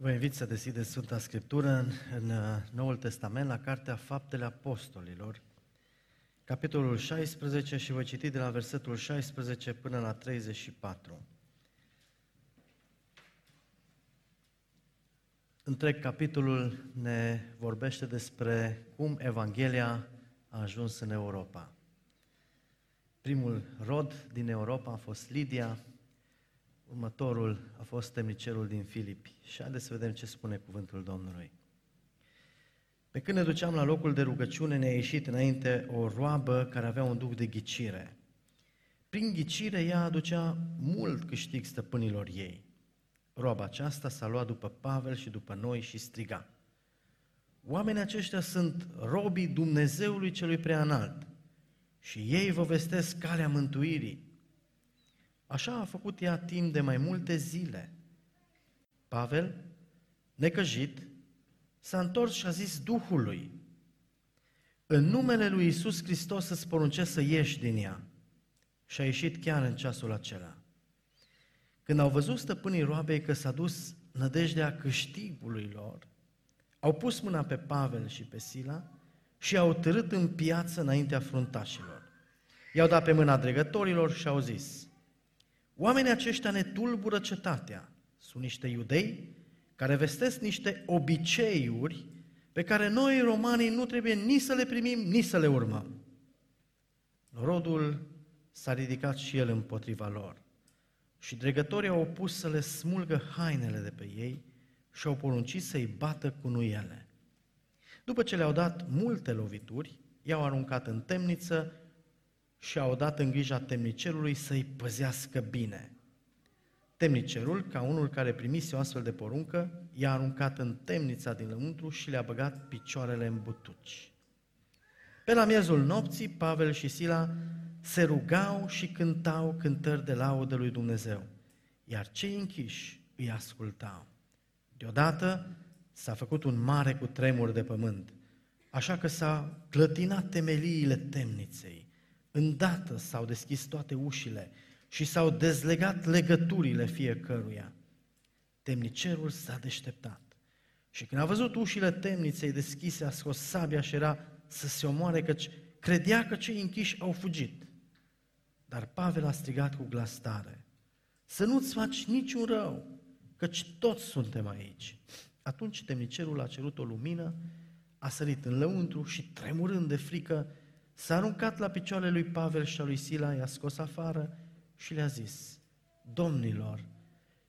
Vă invit să deschideți Sfânta Scriptură în, în uh, Noul Testament, la Cartea Faptele Apostolilor, capitolul 16 și voi citi de la versetul 16 până la 34. Întreg capitolul ne vorbește despre cum Evanghelia a ajuns în Europa. Primul rod din Europa a fost Lidia, Următorul a fost temnicerul din Filipi. Și haideți să vedem ce spune cuvântul Domnului. Pe când ne duceam la locul de rugăciune, ne-a ieșit înainte o roabă care avea un duc de ghicire. Prin ghicire ea aducea mult câștig stăpânilor ei. Roaba aceasta s-a luat după Pavel și după noi și striga. Oamenii aceștia sunt robii Dumnezeului celui preanalt și ei vă vestesc calea mântuirii. Așa a făcut ea timp de mai multe zile. Pavel, necăjit, s-a întors și a zis Duhului, în numele lui Isus Hristos îți poruncesc să ieși din ea. Și a ieșit chiar în ceasul acela. Când au văzut stăpânii roabei că s-a dus nădejdea câștigului lor, au pus mâna pe Pavel și pe Sila și au târât în piață înaintea fruntașilor. I-au dat pe mâna dregătorilor și au zis, Oamenii aceștia ne tulbură cetatea. Sunt niște iudei care vestesc niște obiceiuri pe care noi, romanii, nu trebuie nici să le primim, nici să le urmăm. Rodul s-a ridicat și el împotriva lor. Și dregătorii au opus să le smulgă hainele de pe ei și au poruncit să-i bată cu nuiele. După ce le-au dat multe lovituri, i-au aruncat în temniță și au dat în grija temnicerului să-i păzească bine. Temnicerul, ca unul care primise o astfel de poruncă, i-a aruncat în temnița din lăuntru și le-a băgat picioarele în butuci. Pe la miezul nopții, Pavel și Sila se rugau și cântau cântări de laudă lui Dumnezeu, iar cei închiși îi ascultau. Deodată s-a făcut un mare cutremur de pământ, așa că s-a clătinat temeliile temniței Îndată s-au deschis toate ușile și s-au dezlegat legăturile fiecăruia. Temnicerul s-a deșteptat și când a văzut ușile temniței deschise, a scos sabia și era să se omoare, căci credea că cei închiși au fugit. Dar Pavel a strigat cu glas tare, să nu-ți faci niciun rău, căci toți suntem aici. Atunci temnicerul a cerut o lumină, a sărit în lăuntru și, tremurând de frică, S-a aruncat la picioarele lui Pavel și a lui Sila, i-a scos afară și le-a zis, Domnilor,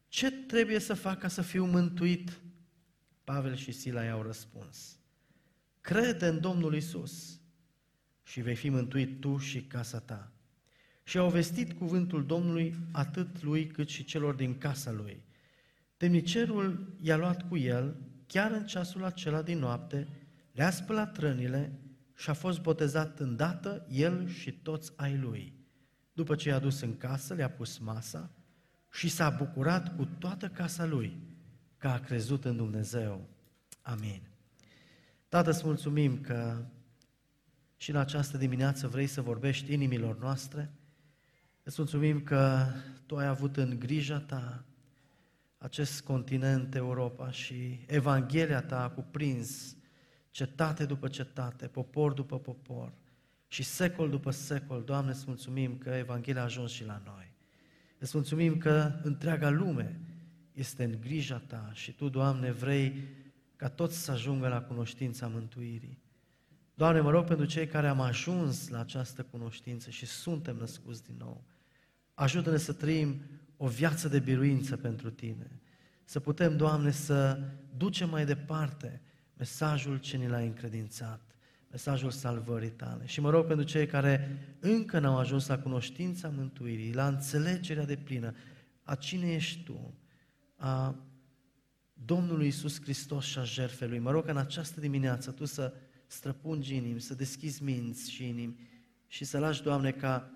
ce trebuie să fac ca să fiu mântuit? Pavel și Sila i-au răspuns, crede în Domnul Isus și vei fi mântuit tu și casa ta. Și au vestit cuvântul Domnului atât lui cât și celor din casa lui. Temnicerul i-a luat cu el, chiar în ceasul acela din noapte, le-a spălat rănile și a fost botezat îndată el și toți ai lui. După ce i-a dus în casă, le-a pus masa și s-a bucurat cu toată casa lui că a crezut în Dumnezeu. Amin. Tată, îți mulțumim că și în această dimineață vrei să vorbești inimilor noastre. Îți mulțumim că Tu ai avut în grija Ta acest continent, Europa, și Evanghelia Ta a cuprins cetate după cetate, popor după popor și secol după secol, Doamne, îți mulțumim că Evanghelia a ajuns și la noi. Îți mulțumim că întreaga lume este în grija Ta și Tu, Doamne, vrei ca toți să ajungă la cunoștința mântuirii. Doamne, mă rog pentru cei care am ajuns la această cunoștință și suntem născuți din nou. Ajută-ne să trăim o viață de biruință pentru Tine. Să putem, Doamne, să ducem mai departe mesajul ce ni l-ai încredințat, mesajul salvării tale. Și mă rog pentru cei care încă n-au ajuns la cunoștința mântuirii, la înțelegerea de plină a cine ești tu, a Domnului Isus Hristos și a jertfelui. Mă rog în această dimineață tu să străpungi inimi, să deschizi minți și inimi și să lași, Doamne, ca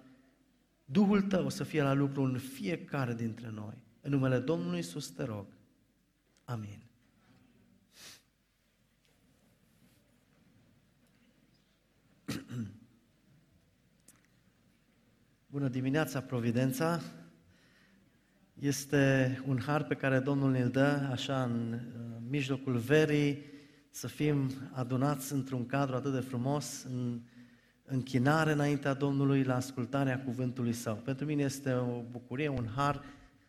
Duhul Tău să fie la lucru în fiecare dintre noi. În numele Domnului Isus te rog. Amin. Bună dimineața, Providența! Este un har pe care Domnul ne-l dă, așa, în mijlocul verii, să fim adunați într-un cadru atât de frumos, în închinare înaintea Domnului, la ascultarea cuvântului Său. Pentru mine este o bucurie, un har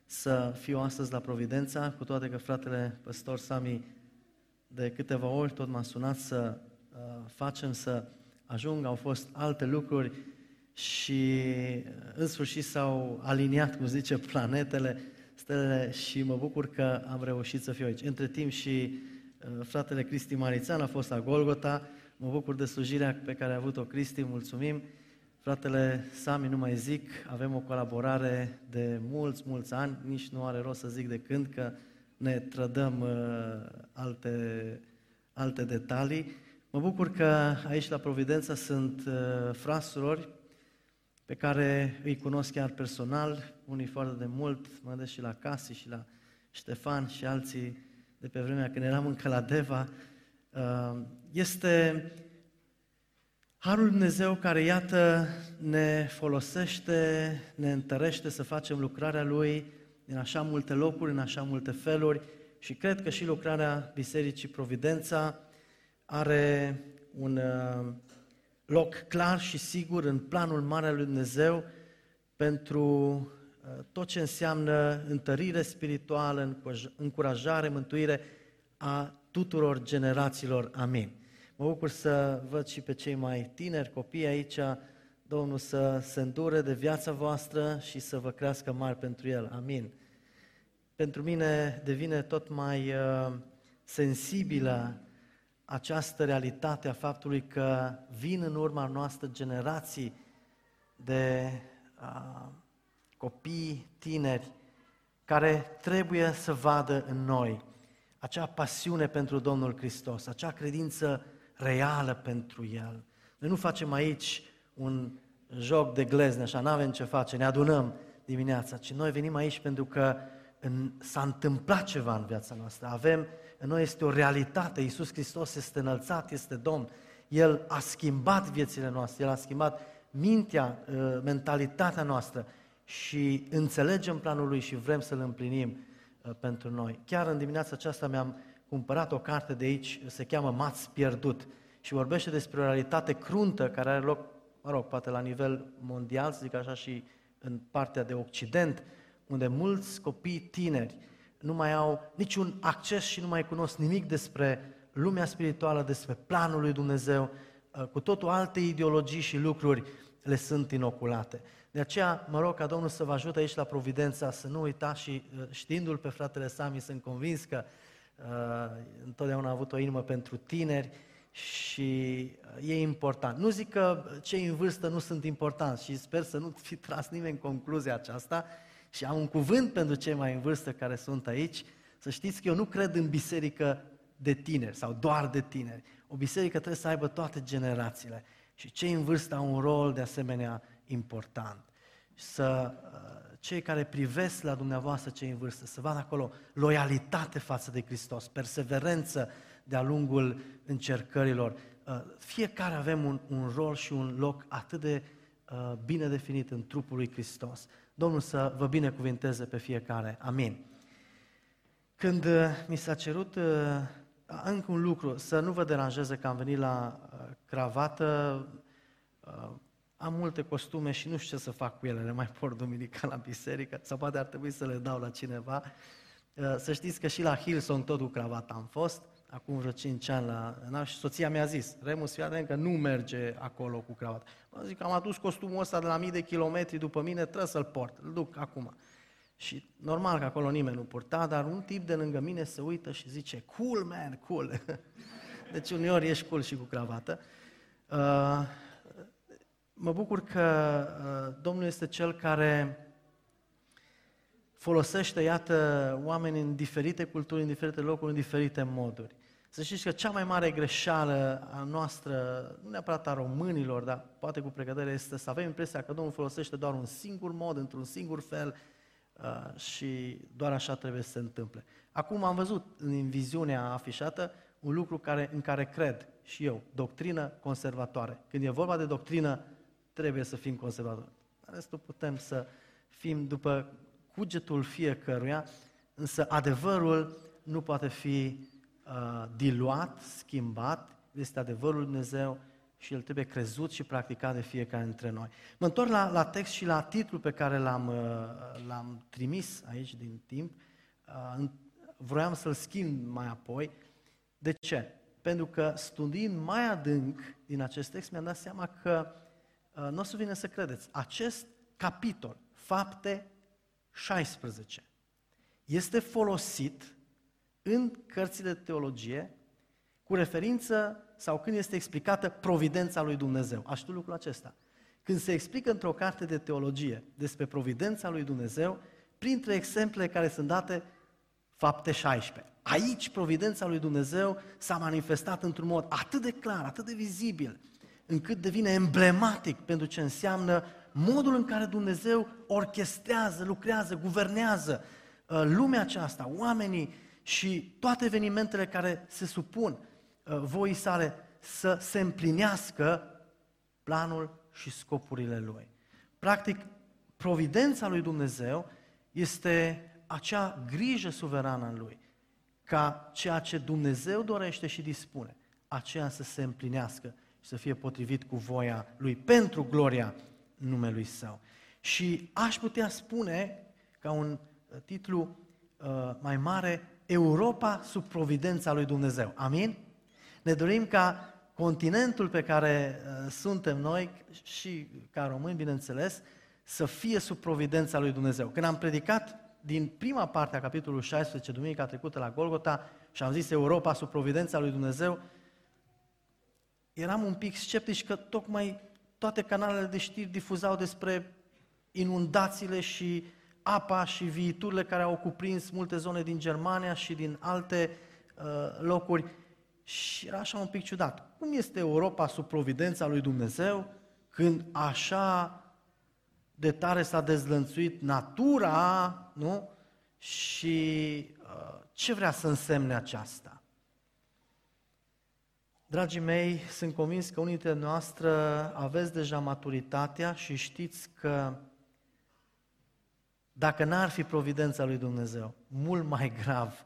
să fiu astăzi la Providența, cu toate că fratele păstor Sami de câteva ori tot m-a sunat să uh, facem să ajung, au fost alte lucruri și uh, în sfârșit s-au aliniat, cum zice, planetele, stelele și mă bucur că am reușit să fiu aici. Între timp și uh, fratele Cristi Marițan a fost la Golgota, mă bucur de slujirea pe care a avut-o Cristi, mulțumim. Fratele Sami, nu mai zic, avem o colaborare de mulți, mulți ani, nici nu are rost să zic de când, că ne trădăm uh, alte, alte detalii. Mă bucur că aici la Providența sunt uh, frasurori pe care îi cunosc chiar personal, unii foarte de mult, mă gândesc și la Casi și la Ștefan și alții de pe vremea când eram încă la Deva. Uh, este Harul Dumnezeu care, iată, ne folosește, ne întărește să facem lucrarea Lui în așa multe locuri, în așa multe feluri și cred că și lucrarea Bisericii Providența are un uh, loc clar și sigur în planul mare al lui Dumnezeu pentru uh, tot ce înseamnă întărire spirituală, încurajare, mântuire a tuturor generațiilor. Amin. Mă bucur să văd și pe cei mai tineri, copii aici, Domnul să se îndure de viața voastră și să vă crească mari pentru El. Amin. Pentru mine devine tot mai uh, sensibilă această realitate a faptului că vin în urma noastră generații de uh, copii, tineri, care trebuie să vadă în noi acea pasiune pentru Domnul Hristos, acea credință reală pentru El. Noi nu facem aici un joc de glezne, așa, nu avem ce face, ne adunăm dimineața, ci noi venim aici pentru că în, s-a întâmplat ceva în viața noastră. Avem, în noi este o realitate, Iisus Hristos este înălțat, este Domn. El a schimbat viețile noastre, El a schimbat mintea, uh, mentalitatea noastră și înțelegem planul Lui și vrem să-L împlinim uh, pentru noi. Chiar în dimineața aceasta mi-am cumpărat o carte de aici, se cheamă Mați pierdut și vorbește despre o realitate cruntă care are loc, mă rog, poate la nivel mondial, să zic așa, și în partea de Occident, unde mulți copii tineri nu mai au niciun acces și nu mai cunosc nimic despre lumea spirituală, despre planul lui Dumnezeu, uh, cu totul alte ideologii și lucruri le sunt inoculate. De aceea mă rog ca Domnul să vă ajute aici la Providența, să nu uitați și uh, știindu-l pe fratele Sami, sunt convins că uh, întotdeauna a avut o inimă pentru tineri și uh, e important. Nu zic că cei în vârstă nu sunt importanți și sper să nu fi tras nimeni concluzia aceasta și am un cuvânt pentru cei mai în vârstă care sunt aici, să știți că eu nu cred în biserică de tineri sau doar de tineri. O biserică trebuie să aibă toate generațiile și cei în vârstă au un rol de asemenea important. Să uh, cei care privesc la dumneavoastră cei în vârstă, să vadă acolo loialitate față de Hristos, perseverență de-a lungul încercărilor. Uh, fiecare avem un, un rol și un loc atât de uh, bine definit în trupul lui Hristos. Domnul să vă binecuvinteze pe fiecare. Amin. Când mi s-a cerut încă un lucru, să nu vă deranjeze că am venit la cravată, am multe costume și nu știu ce să fac cu ele, le mai port duminica la biserică, sau poate ar trebui să le dau la cineva. Uh, să știți că și la Hillsong tot cu cravată am fost, acum vreo 5 ani la NAV și soția mi-a zis, Remus, fii că nu merge acolo cu cravată. Mă zic, am adus costumul ăsta de la mii de kilometri după mine, trebuie să-l port, îl duc acum. Și normal că acolo nimeni nu purta, dar un tip de lângă mine se uită și zice, cool man, cool. Deci uneori ești cool și cu cravată. Uh, mă bucur că uh, Domnul este Cel care folosește, iată, oameni în diferite culturi, în diferite locuri, în diferite moduri. Să știți că cea mai mare greșeală a noastră, nu neapărat a românilor, dar poate cu pregătire, este să avem impresia că Domnul folosește doar un singur mod, într-un singur fel uh, și doar așa trebuie să se întâmple. Acum am văzut în viziunea afișată un lucru care, în care cred și eu, doctrină conservatoare. Când e vorba de doctrină trebuie să fim conservatori. În restul putem să fim după cugetul fiecăruia, însă adevărul nu poate fi uh, diluat, schimbat, este adevărul Lui Dumnezeu și el trebuie crezut și practicat de fiecare dintre noi. Mă întorc la, la text și la titlul pe care l-am, uh, l-am trimis aici din timp. Uh, vroiam să-l schimb mai apoi. De ce? Pentru că studiind mai adânc din acest text mi-am dat seama că uh, nu o să vină să credeți. Acest capitol, fapte 16, este folosit în cărțile de teologie cu referință sau când este explicată providența lui Dumnezeu. Aș știu lucrul acesta. Când se explică într-o carte de teologie despre providența lui Dumnezeu, printre exemple care sunt date, fapte 16. Aici providența lui Dumnezeu s-a manifestat într-un mod atât de clar, atât de vizibil, încât devine emblematic pentru ce înseamnă modul în care Dumnezeu orchestrează, lucrează, guvernează uh, lumea aceasta, oamenii și toate evenimentele care se supun uh, voii sale să se împlinească planul și scopurile lui. Practic, providența lui Dumnezeu este acea grijă suverană în lui, ca ceea ce Dumnezeu dorește și dispune, aceea să se împlinească și să fie potrivit cu voia lui pentru gloria numelui său. Și aș putea spune, ca un uh, titlu uh, mai mare, Europa sub providența lui Dumnezeu. Amin? Ne dorim ca continentul pe care uh, suntem noi, și ca români, bineînțeles, să fie sub providența lui Dumnezeu. Când am predicat din prima parte a capitolului 16, duminica trecută la Golgota, și am zis Europa sub providența lui Dumnezeu, eram un pic sceptici că tocmai toate canalele de știri difuzau despre inundațiile și apa și viiturile care au cuprins multe zone din Germania și din alte uh, locuri. Și era așa un pic ciudat. Cum este Europa sub providența lui Dumnezeu când așa de tare s-a dezlănțuit natura, nu? Și uh, ce vrea să însemne aceasta? Dragii mei, sunt convins că unii dintre noastre aveți deja maturitatea și știți că dacă n-ar fi providența lui Dumnezeu, mult mai grav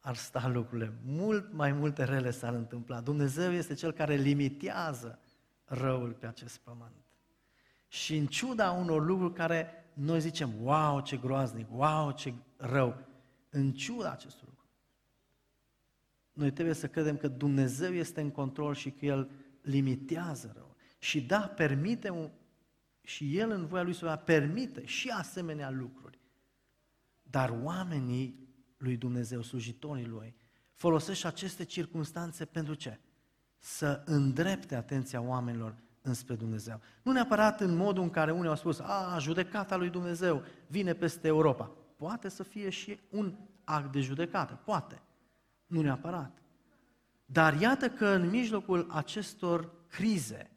ar sta lucrurile, mult mai multe rele s-ar întâmpla. Dumnezeu este Cel care limitează răul pe acest pământ. Și în ciuda unor lucruri care noi zicem, wow, ce groaznic, wow, ce rău, în ciuda acestui lucru, noi trebuie să credem că Dumnezeu este în control și că El limitează răul. Și da, permite un, și El în voia Lui să permite și asemenea lucruri. Dar oamenii lui Dumnezeu, slujitorii Lui, folosește aceste circunstanțe pentru ce? Să îndrepte atenția oamenilor înspre Dumnezeu. Nu neapărat în modul în care unii au spus, a, judecata lui Dumnezeu vine peste Europa. Poate să fie și un act de judecată, poate. Nu neapărat. Dar iată că în mijlocul acestor crize,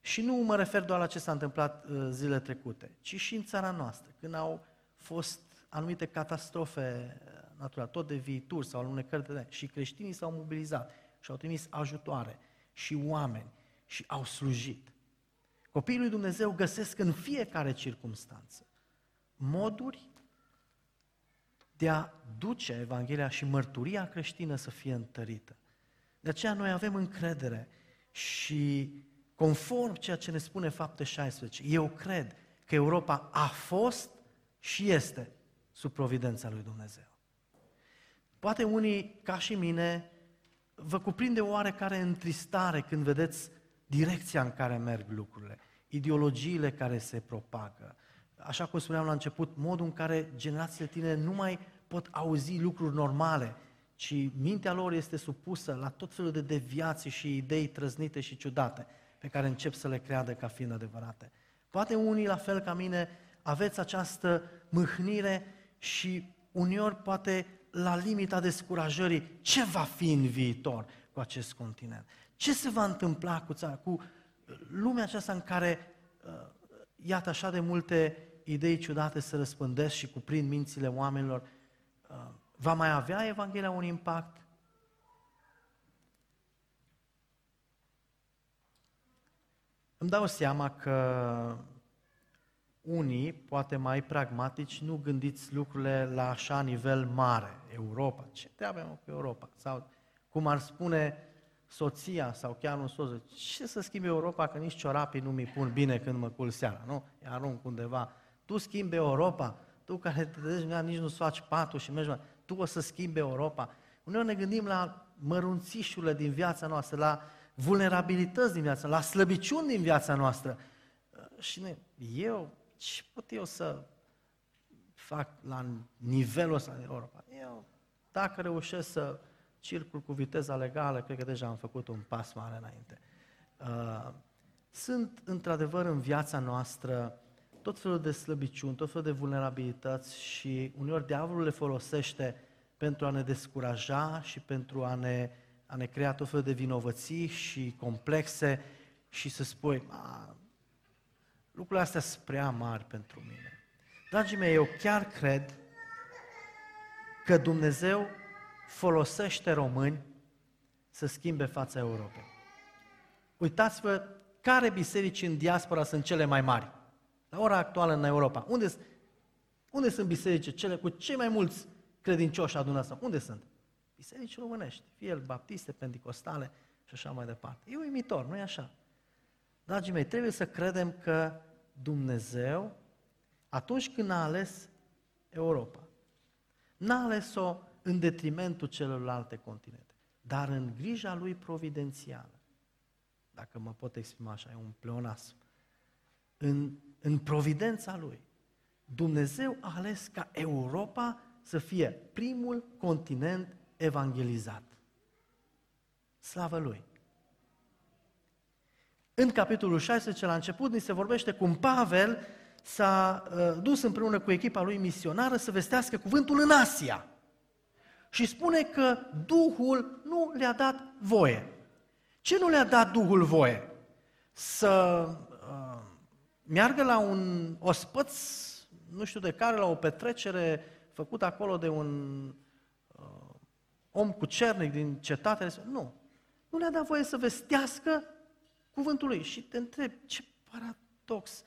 și nu mă refer doar la ce s-a întâmplat uh, zile trecute, ci și în țara noastră, când au fost anumite catastrofe uh, naturale, tot de viitor sau alunecări de și creștinii s-au mobilizat și au trimis ajutoare și oameni și au slujit. Copiii lui Dumnezeu găsesc în fiecare circunstanță moduri de a duce Evanghelia și mărturia creștină să fie întărită. De aceea noi avem încredere și conform ceea ce ne spune fapte 16, eu cred că Europa a fost și este sub providența lui Dumnezeu. Poate unii, ca și mine, vă cuprinde oarecare întristare când vedeți direcția în care merg lucrurile, ideologiile care se propagă. Așa cum spuneam la început, modul în care generațiile tinere nu mai pot auzi lucruri normale, ci mintea lor este supusă la tot felul de deviații și idei trăznite și ciudate, pe care încep să le creadă ca fiind adevărate. Poate unii, la fel ca mine, aveți această mâhnire și uneori poate la limita descurajării, ce va fi în viitor cu acest continent? Ce se va întâmpla cu țara, cu lumea aceasta în care, uh, iată, așa de multe idei ciudate se răspândesc și cuprind mințile oamenilor, uh, va mai avea Evanghelia un impact? Îmi dau seama că unii, poate mai pragmatici, nu gândiți lucrurile la așa nivel mare. Europa, ce treabă am cu Europa? Sau cum ar spune soția sau chiar un soț, ce să schimbi Europa că nici ciorapii nu mi pun bine când mă cul seara, nu? Îi arunc undeva. Tu schimbi Europa, tu care te duci, nici nu-ți faci patul și mergi, tu o să schimbi Europa. Uneori ne gândim la mărunțișurile din viața noastră, la vulnerabilități din viața, la slăbiciuni din viața noastră. Și ne, eu, ce pot eu să fac la nivelul ăsta de Europa? Eu, dacă reușesc să circul cu viteza legală, cred că deja am făcut un pas mare înainte. Uh, sunt, într-adevăr, în viața noastră tot felul de slăbiciuni, tot felul de vulnerabilități și uneori diavolul le folosește pentru a ne descuraja și pentru a ne, a ne crea tot felul de vinovății și complexe și să spui, lucrurile astea sunt prea mari pentru mine. Dragii mei, eu chiar cred că Dumnezeu folosește români să schimbe fața Europei. Uitați-vă care biserici în diaspora sunt cele mai mari. La ora actuală în Europa. Unde, unde sunt biserici cele cu cei mai mulți credincioși adunați? Unde sunt? Biserici românești, fie el baptiste, pentecostale și așa mai departe. E uimitor, nu e așa? Dragii mei, trebuie să credem că Dumnezeu, atunci când a ales Europa, n-a ales-o în detrimentul celorlalte continente, dar în grija lui providențială. Dacă mă pot exprima așa, e un pleonasm. În, în providența lui, Dumnezeu a ales ca Europa să fie primul continent evangelizat. Slavă Lui! În capitolul 16, la început, ni se vorbește cum Pavel s-a uh, dus împreună cu echipa lui misionară să vestească cuvântul în Asia și spune că Duhul nu le-a dat voie. Ce nu le-a dat Duhul voie? Să uh, meargă la un ospăț, nu știu de care, la o petrecere făcută acolo de un uh, om cu cernic din cetate. Nu. Nu le-a dat voie să vestească cuvântul lui. Și te întreb, ce paradox!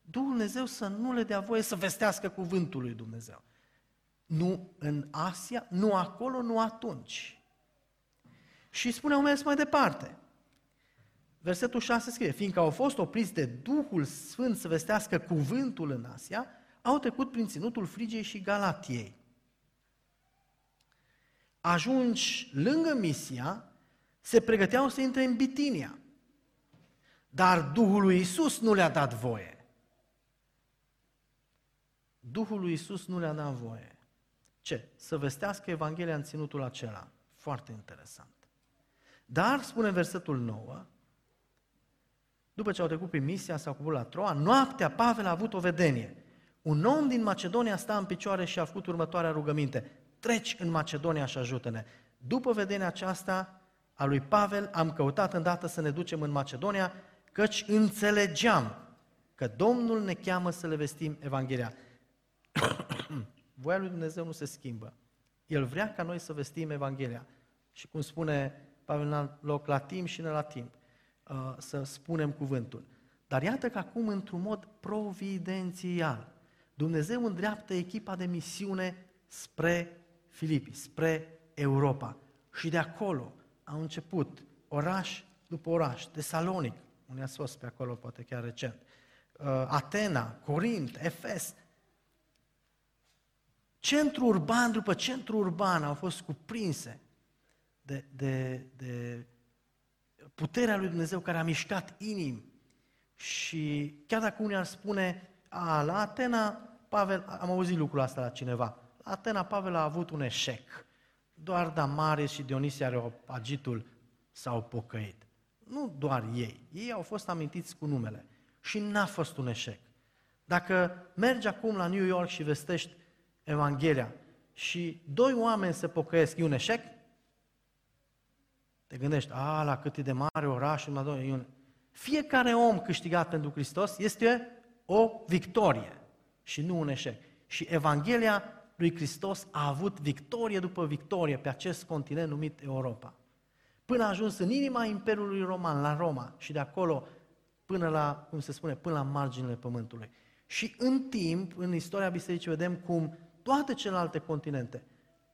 Dumnezeu să nu le dea voie să vestească cuvântul lui Dumnezeu. Nu în Asia, nu acolo, nu atunci. Și spune, au mers mai departe. Versetul 6 scrie, fiindcă au fost opriți de Duhul Sfânt să vestească cuvântul în Asia, au trecut prin ținutul Frigiei și Galatiei. Ajungi lângă Misia, se pregăteau să intre în Bitinia. Dar Duhul lui Isus nu le-a dat voie. Duhul lui Isus nu le-a dat voie. Ce? Să vestească Evanghelia în ținutul acela. Foarte interesant. Dar, spune versetul 9, după ce au trecut prin misia, s-au coborât la Troa, noaptea Pavel a avut o vedenie. Un om din Macedonia sta în picioare și a făcut următoarea rugăminte. Treci în Macedonia și ajută-ne. După vedenia aceasta a lui Pavel, am căutat îndată să ne ducem în Macedonia, căci înțelegeam că Domnul ne cheamă să le vestim Evanghelia. Voia lui Dumnezeu nu se schimbă. El vrea ca noi să vestim Evanghelia. Și cum spune Pavel în loc la timp și ne la timp, uh, să spunem cuvântul. Dar iată că acum, într-un mod providențial, Dumnezeu îndreaptă echipa de misiune spre Filipi, spre Europa. Și de acolo au început oraș după oraș, Tesalonic, unde a fost pe acolo, poate chiar recent, uh, Atena, Corint, Efes, Centru urban după centru urban au fost cuprinse de, de, de puterea lui Dumnezeu care a mișcat inimi. Și chiar dacă unii ar spune, a, la Atena, Pavel, am auzit lucrul ăsta la cineva, la Atena Pavel a avut un eșec. Doar Damaris și Dionisia Areopagitul s-au pocăit. Nu doar ei, ei au fost amintiți cu numele. Și n-a fost un eșec. Dacă mergi acum la New York și vestești Evanghelia și doi oameni se pocăiesc, e un eșec? Te gândești, a, la cât e de mare orașul, la doi, e un... Fiecare om câștigat pentru Hristos este o victorie și nu un eșec. Și Evanghelia lui Hristos a avut victorie după victorie pe acest continent numit Europa. Până a ajuns în inima Imperiului Roman, la Roma, și de acolo până la, cum se spune, până la marginile pământului. Și în timp, în istoria bisericii, vedem cum toate celelalte continente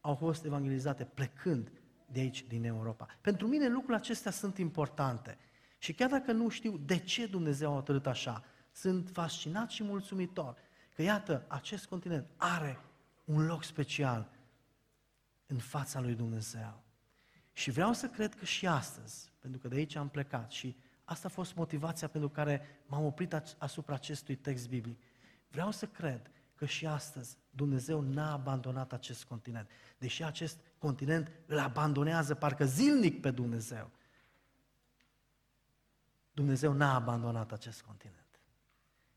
au fost evangelizate plecând de aici, din Europa. Pentru mine lucrurile acestea sunt importante. Și chiar dacă nu știu de ce Dumnezeu a hotărât așa, sunt fascinat și mulțumitor că, iată, acest continent are un loc special în fața lui Dumnezeu. Și vreau să cred că și astăzi, pentru că de aici am plecat și asta a fost motivația pentru care m-am oprit asupra acestui text biblic. Vreau să cred că și astăzi Dumnezeu n-a abandonat acest continent. Deși acest continent îl abandonează parcă zilnic pe Dumnezeu. Dumnezeu n-a abandonat acest continent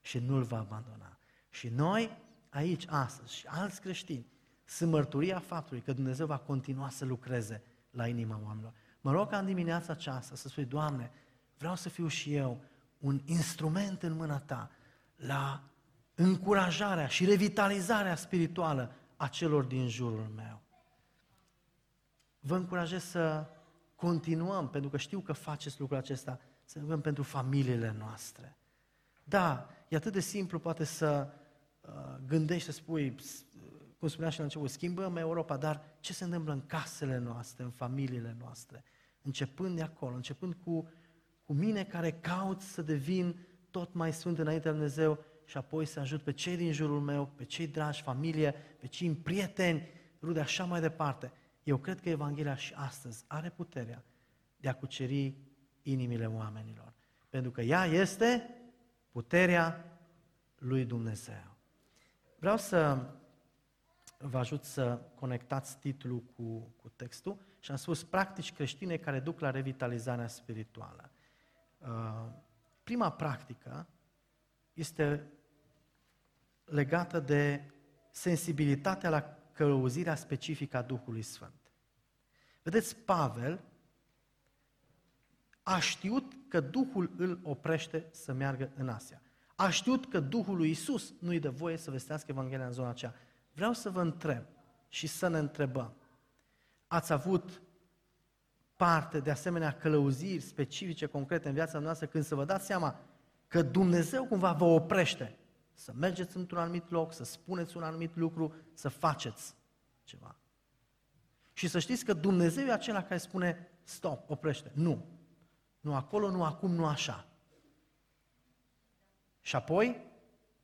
și nu-l va abandona. Și noi, aici, astăzi, și alți creștini, sunt mărturia faptului că Dumnezeu va continua să lucreze la inima oamenilor. Mă rog ca în dimineața aceasta să spui, Doamne, vreau să fiu și eu un instrument în mâna Ta la încurajarea și revitalizarea spirituală a celor din jurul meu. Vă încurajez să continuăm, pentru că știu că faceți lucrul acesta, să rugăm pentru familiile noastre. Da, e atât de simplu poate să uh, gândești, să spui, cum spunea și la început, schimbăm Europa, dar ce se întâmplă în casele noastre, în familiile noastre? Începând de acolo, începând cu, cu mine care caut să devin tot mai sfânt înaintea lui Dumnezeu și apoi să ajut pe cei din jurul meu, pe cei dragi, familie, pe cei prieteni, rude, așa mai departe. Eu cred că Evanghelia și astăzi are puterea de a cuceri inimile oamenilor. Pentru că ea este puterea lui Dumnezeu. Vreau să vă ajut să conectați titlul cu, cu textul și am spus practici creștine care duc la revitalizarea spirituală. Uh, prima practică este legată de sensibilitatea la călăuzirea specifică a Duhului Sfânt. Vedeți, Pavel a știut că Duhul îl oprește să meargă în Asia. A știut că Duhul lui Isus nu-i dă voie să vestească Evanghelia în zona aceea. Vreau să vă întreb și să ne întrebăm. Ați avut parte de asemenea călăuziri specifice, concrete în viața noastră, când să vă dați seama că Dumnezeu cumva vă oprește să mergeți într-un anumit loc, să spuneți un anumit lucru, să faceți ceva. Și să știți că Dumnezeu e acela care spune, stop, oprește. Nu. Nu acolo, nu acum, nu așa. Și apoi,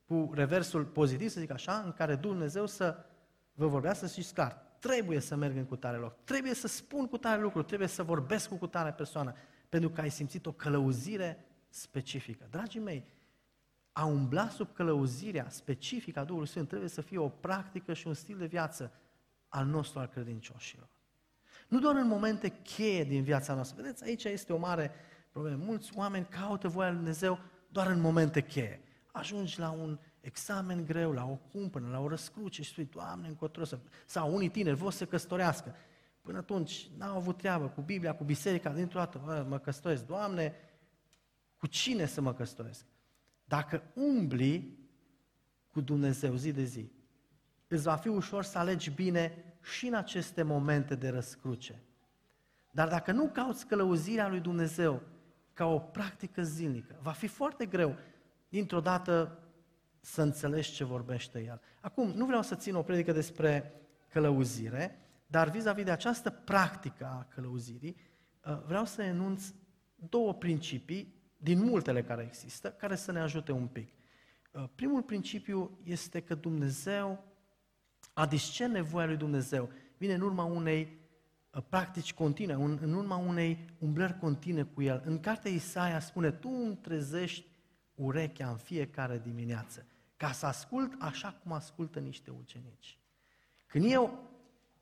cu reversul pozitiv, să zic așa, în care Dumnezeu să vă vorbească, să știți clar, trebuie să merg în cutare loc, trebuie să spun cu tare lucru, trebuie să vorbesc cu cutare persoană, pentru că ai simțit o călăuzire specifică. Dragii mei, a umbla sub călăuzirea specifică a Duhului Sfânt trebuie să fie o practică și un stil de viață al nostru, al credincioșilor. Nu doar în momente cheie din viața noastră. Vedeți, aici este o mare problemă. Mulți oameni caută voia lui Dumnezeu doar în momente cheie. Ajungi la un examen greu, la o cumpănă, la o răscruce și spui, Doamne, încotro să... Sau unii tineri vor să se căsătorească. Până atunci n-au avut treabă cu Biblia, cu biserica, dintr-o dată, mă, mă căsătoresc. Doamne, cu cine să mă căsătoresc? Dacă umbli cu Dumnezeu zi de zi, îți va fi ușor să alegi bine și în aceste momente de răscruce. Dar dacă nu cauți călăuzirea lui Dumnezeu ca o practică zilnică, va fi foarte greu dintr-o dată să înțelegi ce vorbește El. Acum, nu vreau să țin o predică despre călăuzire, dar vis-a-vis de această practică a călăuzirii, uh, vreau să enunț două principii din multele care există, care să ne ajute un pic. Uh, primul principiu este că Dumnezeu a discerne voia lui Dumnezeu vine în urma unei uh, practici continue, în urma unei umblări continue cu El. În cartea Isaia spune, tu îmi trezești urechea în fiecare dimineață, ca să ascult așa cum ascultă niște ucenici. Când eu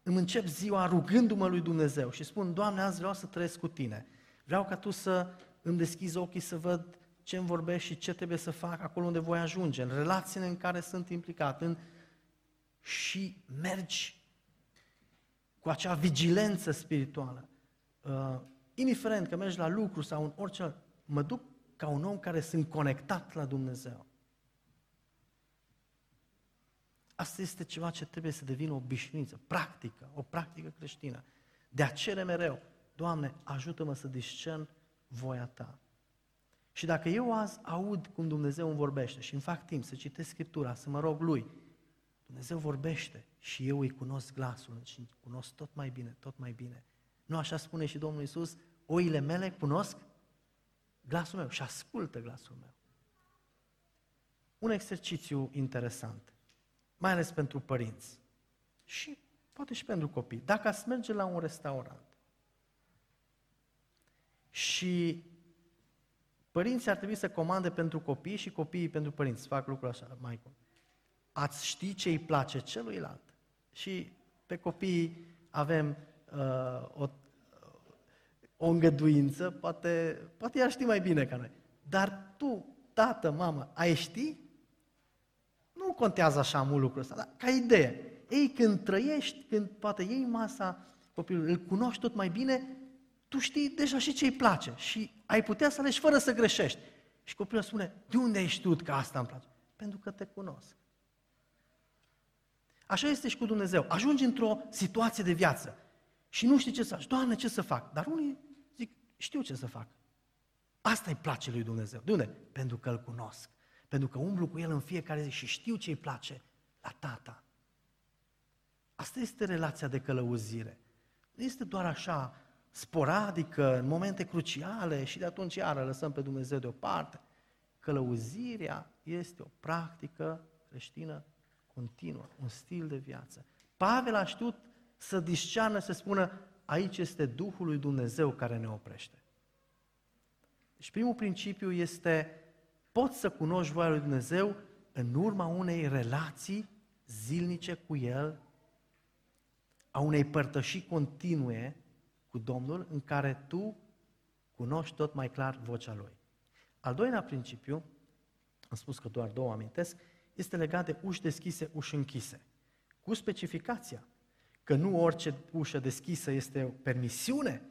îmi încep ziua rugându-mă lui Dumnezeu și spun, Doamne, azi vreau să trăiesc cu Tine, vreau ca Tu să îmi deschizi ochii să văd ce îmi vorbești și ce trebuie să fac acolo unde voi ajunge, în relațiile în care sunt implicat, în... și mergi cu acea vigilență spirituală. Uh, indiferent că mergi la lucru sau în orice, mă duc ca un om care sunt conectat la Dumnezeu. Asta este ceva ce trebuie să devină o obișnuință, practică, o practică creștină. De a cere mereu, Doamne, ajută-mă să discern voia Ta. Și dacă eu azi aud cum Dumnezeu îmi vorbește și îmi fac timp să citesc Scriptura, să mă rog Lui, Dumnezeu vorbește și eu îi cunosc glasul și îi cunosc tot mai bine, tot mai bine. Nu așa spune și Domnul Isus, oile mele cunosc glasul meu și ascultă glasul meu. Un exercițiu interesant, mai ales pentru părinți și poate și pentru copii. Dacă ați merge la un restaurant și părinții ar trebui să comande pentru copii și copiii pentru părinți, fac lucrul așa, mai Ați ști ce îi place celuilalt. Și pe copii avem uh, o o îngăduință, poate, poate ea știe mai bine ca noi. Dar tu, tată, mamă, ai ști? Nu contează așa mult lucrul ăsta, dar ca idee. Ei, când trăiești, când poate iei masa copilului, îl cunoști tot mai bine, tu știi deja și ce îi place și ai putea să alegi fără să greșești. Și copilul spune, de unde ai știut că asta îmi place? Pentru că te cunosc. Așa este și cu Dumnezeu. Ajungi într-o situație de viață și nu știi ce să faci. Doamne, ce să fac? Dar unii zic, știu ce să fac. Asta îi place lui Dumnezeu. De unde? Pentru că îl cunosc. Pentru că umblu cu el în fiecare zi și știu ce îi place la tata. Asta este relația de călăuzire. Nu este doar așa sporadică, în momente cruciale și de atunci iară lăsăm pe Dumnezeu deoparte. Călăuzirea este o practică creștină continuă, un stil de viață. Pavel a știut să discearnă, să spună, aici este Duhul lui Dumnezeu care ne oprește. Deci primul principiu este, poți să cunoști voia lui Dumnezeu în urma unei relații zilnice cu El, a unei părtășii continue cu Domnul, în care tu cunoști tot mai clar vocea Lui. Al doilea principiu, am spus că doar două amintesc, este legat de uși deschise, uși închise, cu specificația că nu orice ușă deschisă este o permisiune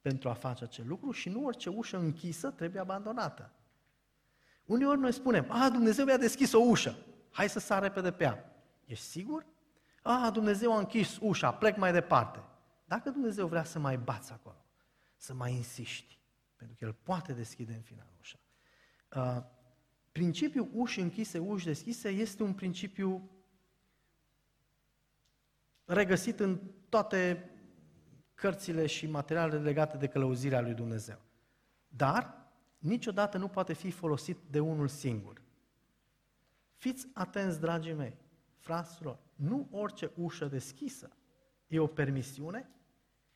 pentru a face acel lucru și nu orice ușă închisă trebuie abandonată. Uneori noi spunem, a, Dumnezeu mi-a deschis o ușă, hai să sar repede pe ea. Ești sigur? A, Dumnezeu a închis ușa, plec mai departe. Dacă Dumnezeu vrea să mai bați acolo, să mai insiști, pentru că El poate deschide în final ușa. Uh, principiul uși închise, uși deschise este un principiu regăsit în toate cărțile și materialele legate de călăuzirea lui Dumnezeu. Dar niciodată nu poate fi folosit de unul singur. Fiți atenți, dragii mei, fraților, nu orice ușă deschisă e o permisiune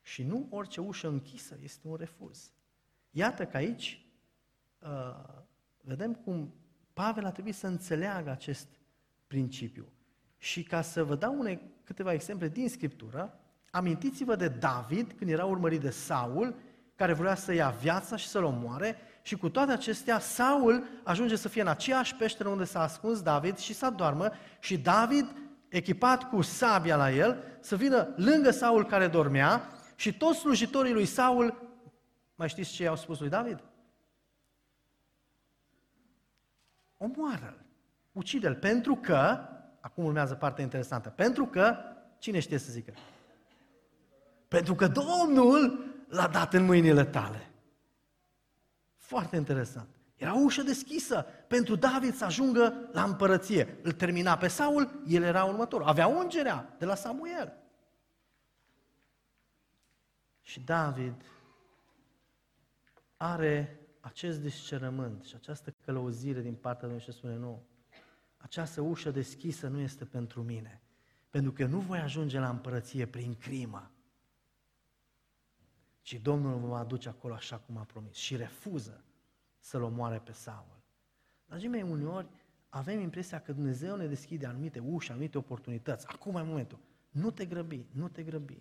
și nu orice ușă închisă este un refuz. Iată că aici uh, vedem cum Pavel a trebuit să înțeleagă acest principiu. Și ca să vă dau une, câteva exemple din Scriptură, amintiți-vă de David când era urmărit de Saul, care vrea să ia viața și să-l omoare, și cu toate acestea, Saul ajunge să fie în aceeași peșteră unde s-a ascuns David și să doarmă și David, echipat cu sabia la el, să vină lângă Saul care dormea și toți slujitorii lui Saul, mai știți ce i-au spus lui David? Omoară-l, ucide-l, pentru că Acum urmează partea interesantă. Pentru că, cine știe să zică? Pentru că Domnul l-a dat în mâinile tale. Foarte interesant. Era o ușă deschisă pentru David să ajungă la împărăție. Îl termina pe Saul, el era următorul. Avea ungerea de la Samuel. Și David are acest discernământ și această călăuzire din partea lui și spune, nu, această ușă deschisă nu este pentru mine, pentru că nu voi ajunge la împărăție prin crimă, ci Domnul mă aduce acolo așa cum a promis și refuză să-l omoare pe Saul. Dragii mei, uneori avem impresia că Dumnezeu ne deschide anumite uși, anumite oportunități. Acum e momentul. Nu te grăbi, nu te grăbi.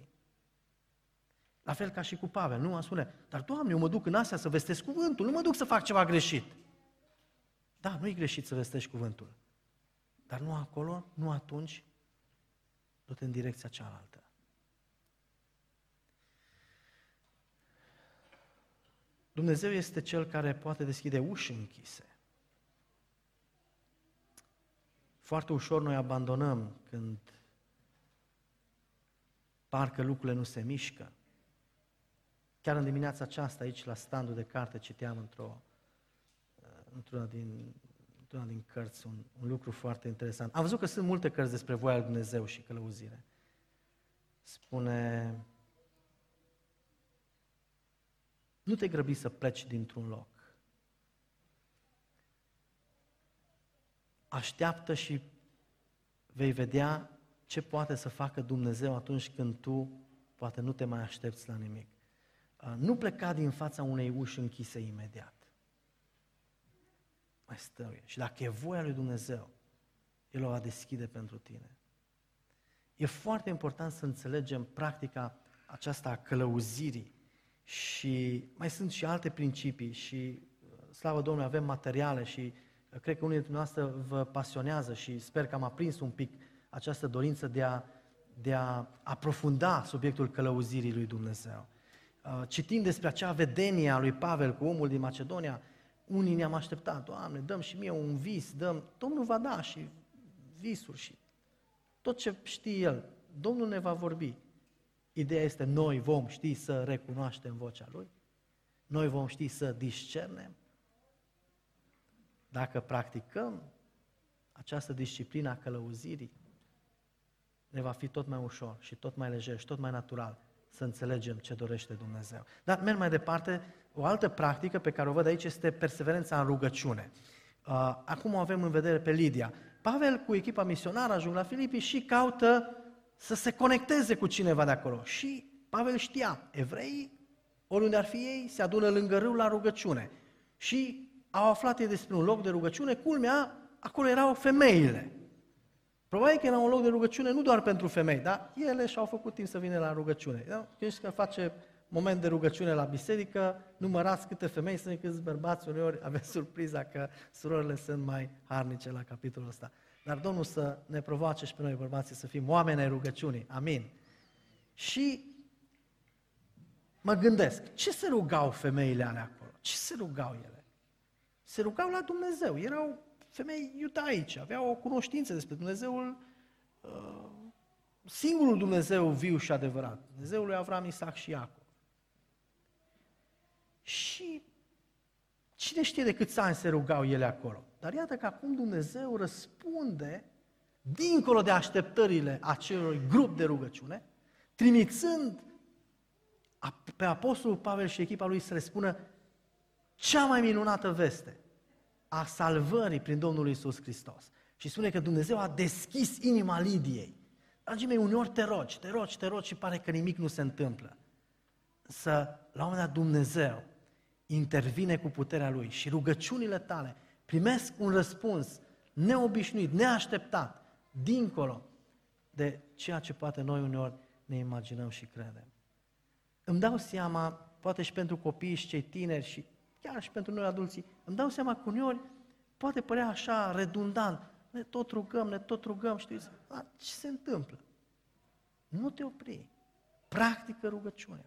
La fel ca și cu Pavel, nu? Mă spune, dar Doamne, eu mă duc în Asia să vestesc cuvântul, nu mă duc să fac ceva greșit. Da, nu e greșit să vestești cuvântul. Dar nu acolo, nu atunci, du-te în direcția cealaltă. Dumnezeu este Cel care poate deschide uși închise. Foarte ușor noi abandonăm când parcă lucrurile nu se mișcă. Chiar în dimineața aceasta, aici la standul de carte, citeam într-o într-una din, într-una din cărți un, un lucru foarte interesant. Am văzut că sunt multe cărți despre voia lui Dumnezeu și călăuzire. Spune, nu te grăbi să pleci dintr-un loc. Așteaptă și vei vedea ce poate să facă Dumnezeu atunci când tu poate nu te mai aștepți la nimic. Uh, nu pleca din fața unei uși închise imediat. Mai stăuie. Și dacă e voia lui Dumnezeu, El o va deschide pentru tine. E foarte important să înțelegem practica aceasta a călăuzirii și mai sunt și alte principii și, uh, slavă Domnului, avem materiale și uh, cred că unii dintre noastre vă pasionează și sper că am aprins un pic această dorință de a, de a aprofunda subiectul călăuzirii lui Dumnezeu. Uh, citind despre acea vedenie a lui Pavel cu omul din Macedonia, unii ne-am așteptat, Doamne, dăm și mie un vis, dăm, Domnul va da și visuri și tot ce știe El, Domnul ne va vorbi. Ideea este, noi vom ști să recunoaștem vocea Lui, noi vom ști să discernem. Dacă practicăm această disciplină a călăuzirii, ne va fi tot mai ușor și tot mai lejer și tot mai natural să înțelegem ce dorește Dumnezeu. Dar merg mai departe, o altă practică pe care o văd aici este perseverența în rugăciune. Uh, acum o avem în vedere pe Lidia. Pavel cu echipa misionară ajung la Filipii și caută să se conecteze cu cineva de acolo. Și Pavel știa, evreii, oriunde ar fi ei, se adună lângă râu la rugăciune. Și au aflat ei despre un loc de rugăciune, culmea, acolo erau femeile. Probabil că era un loc de rugăciune nu doar pentru femei, dar ele și-au făcut timp să vină la rugăciune. Da? Când că face moment de rugăciune la biserică, numărați câte femei sunt, câți bărbați, uneori aveți surpriza că surorile sunt mai harnice la capitolul ăsta. Dar Domnul să ne provoace și pe noi bărbații să fim oameni ai rugăciunii. Amin. Și mă gândesc, ce se rugau femeile alea acolo? Ce se rugau ele? Se rugau la Dumnezeu. Erau femei iudaice, aveau o cunoștință despre Dumnezeul, uh, singurul Dumnezeu viu și adevărat, Dumnezeul lui Avram, Isaac și Iacov. Și cine știe de câți ani se rugau ele acolo. Dar iată că acum Dumnezeu răspunde dincolo de așteptările acelui grup de rugăciune, trimițând pe Apostolul Pavel și echipa lui să le spună cea mai minunată veste a salvării prin Domnul Isus Hristos. Și spune că Dumnezeu a deschis inima Lidiei. Dragii mei, uneori te rogi, te rogi, te rogi și pare că nimic nu se întâmplă. Să, la un moment dat, Dumnezeu intervine cu puterea Lui și rugăciunile tale primesc un răspuns neobișnuit, neașteptat, dincolo de ceea ce poate noi uneori ne imaginăm și credem. Îmi dau seama, poate și pentru copiii și cei tineri și chiar și pentru noi adulții, îmi dau seama că uneori poate părea așa redundant, ne tot rugăm, ne tot rugăm, știți, a, ce se întâmplă? Nu te opri, practică rugăciunea.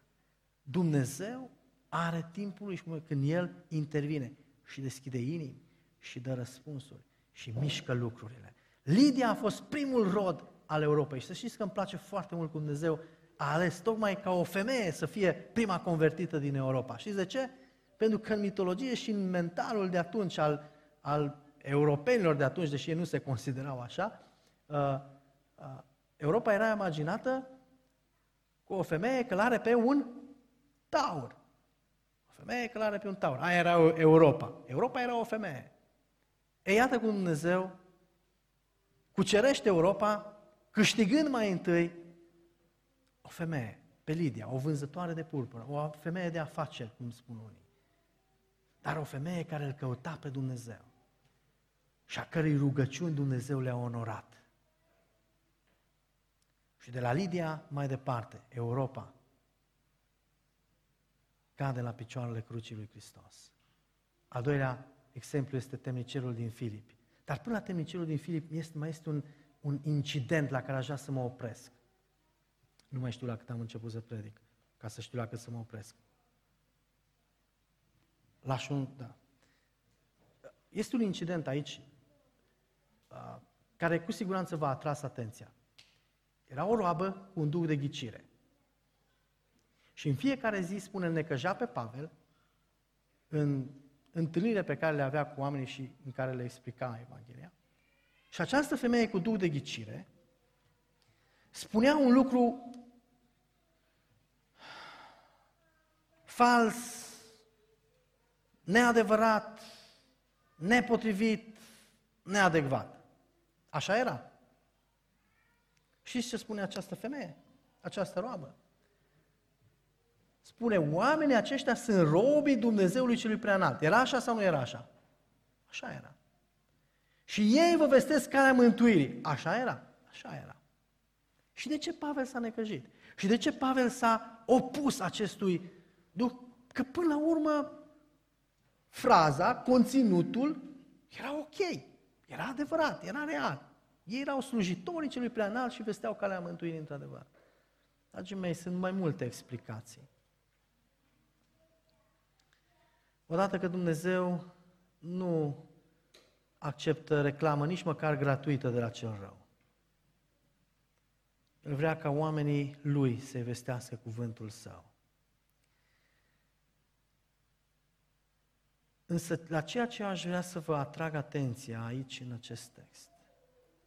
Dumnezeu are timpul lui și când El intervine și deschide inimi și dă răspunsuri și mișcă lucrurile. Lidia a fost primul rod al Europei și să știți că îmi place foarte mult cum Dumnezeu a ales tocmai ca o femeie să fie prima convertită din Europa. Știți de ce? Pentru că în mitologie și în mentalul de atunci al, al europenilor de atunci, deși ei nu se considerau așa, uh, uh, Europa era imaginată cu o femeie călare pe un taur. O femeie călare pe un taur. Aia era Europa. Europa era o femeie. E iată cum Dumnezeu cucerește Europa, câștigând mai întâi o femeie, pe Lidia, o vânzătoare de purpură, o femeie de afaceri, cum spun unii dar o femeie care îl căuta pe Dumnezeu și a cărei rugăciuni Dumnezeu le-a onorat. Și de la Lidia mai departe, Europa cade la picioarele crucii lui Hristos. Al doilea exemplu este temnicerul din Filipi. Dar până la temnicerul din Filip este, mai este un, un incident la care aș vrea să mă opresc. Nu mai știu la cât am început să predic, ca să știu la cât să mă opresc. Lași un... Da. Este un incident aici uh, care cu siguranță v-a atras atenția. Era o roabă cu un duc de ghicire. Și în fiecare zi spune necăja pe Pavel în întâlnire pe care le avea cu oamenii și în care le explica Evanghelia. Și această femeie cu duh de ghicire spunea un lucru fals, neadevărat, nepotrivit, neadecvat. Așa era. Și ce spune această femeie, această roabă? Spune, oamenii aceștia sunt robii Dumnezeului celui preanalt. Era așa sau nu era așa? Așa era. Și ei vă vestesc calea mântuirii. Așa era? Așa era. Și de ce Pavel s-a necăjit? Și de ce Pavel s-a opus acestui duh? Că până la urmă fraza, conținutul era ok. Era adevărat, era real. Ei erau slujitorii celui preanalt și vesteau calea mântuirii într-adevăr. Dragii mei, sunt mai multe explicații. Odată că Dumnezeu nu acceptă reclamă nici măcar gratuită de la cel rău. El vrea ca oamenii lui să vestească cuvântul său. Însă la ceea ce aș vrea să vă atrag atenția aici în acest text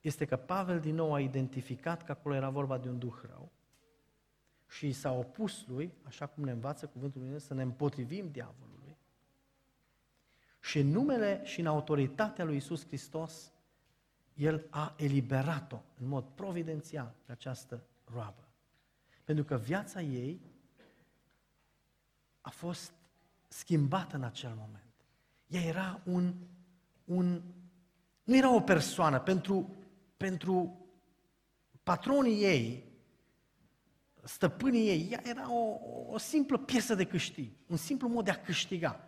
este că Pavel din nou a identificat că acolo era vorba de un duh rău și s-a opus lui, așa cum ne învață cuvântul lui să ne împotrivim diavolului. Și în numele și în autoritatea lui Isus Hristos, el a eliberat-o în mod providențial pe această roabă. Pentru că viața ei a fost schimbată în acel moment. Ea era un, un nu era o persoană. Pentru, pentru patronii ei, stăpânii ei, ea era o, o simplă piesă de câștig, un simplu mod de a câștiga.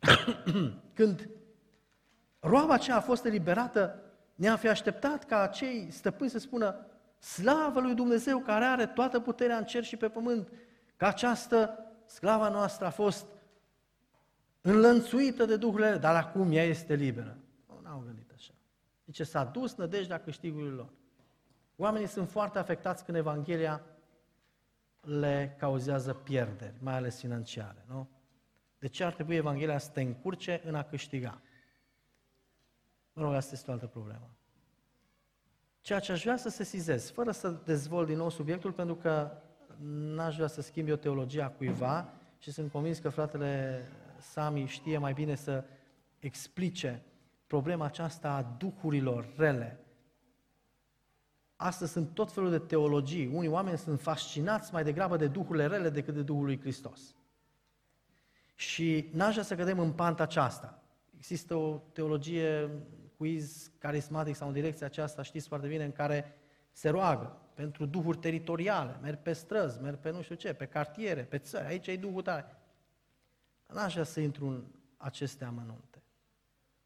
Când roaba aceea a fost eliberată, ne-am fi așteptat ca acei stăpâni să spună Slavă lui Dumnezeu care are toată puterea în cer și pe pământ, că această sclava noastră a fost înlănțuită de duhurile, dar acum ea este liberă. Nu au gândit așa. Zice, s-a dus nădejdea câștigului lor. Oamenii sunt foarte afectați când Evanghelia le cauzează pierderi, mai ales financiare, nu? De ce ar trebui Evanghelia să te încurce în a câștiga? Mă rog, asta este o altă problemă. Ceea ce aș vrea să se sizez, fără să dezvolt din nou subiectul, pentru că n-aș vrea să schimb eu teologia cuiva și sunt convins că fratele Sami știe mai bine să explice problema aceasta a duhurilor rele. Astăzi sunt tot felul de teologii. Unii oameni sunt fascinați mai degrabă de duhurile rele decât de Duhul lui Hristos. Și n-aș vrea să cădem în panta aceasta. Există o teologie quiz carismatic sau în direcția aceasta, știți foarte bine, în care se roagă pentru duhuri teritoriale, merg pe străzi, merg pe nu știu ce, pe cartiere, pe țări, aici e duhul tare. N-aș vrea să intru în aceste amănunte.